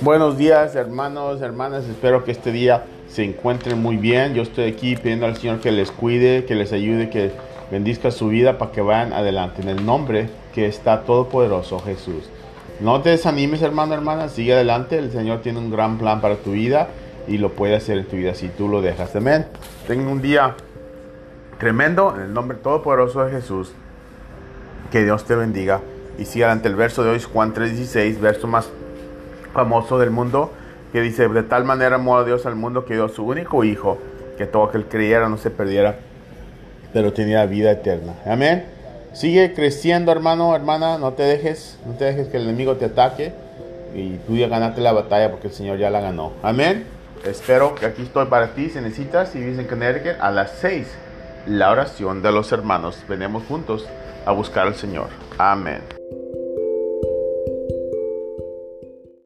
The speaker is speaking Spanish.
Buenos días hermanos, hermanas, espero que este día se encuentren muy bien. Yo estoy aquí pidiendo al Señor que les cuide, que les ayude, que bendizca su vida para que vayan adelante en el nombre que está todopoderoso Jesús. No te desanimes hermano, hermana, sigue adelante, el Señor tiene un gran plan para tu vida y lo puede hacer en tu vida si tú lo dejas. Amén. Tengo un día tremendo en el nombre todopoderoso de Jesús. Que Dios te bendiga. Y sigue adelante el verso de hoy, Juan 3:16, verso más famoso del mundo, que dice, de tal manera amó a Dios al mundo que dio su único hijo, que todo aquel creyera no se perdiera, pero tenía vida eterna. Amén. Sigue creciendo, hermano, hermana, no te dejes, no te dejes que el enemigo te ataque y tú ya ganaste la batalla porque el Señor ya la ganó. Amén. Espero que aquí estoy para ti si necesitas, si vives en Connecticut, a las 6, la oración de los hermanos. Venemos juntos a buscar al Señor. Amén.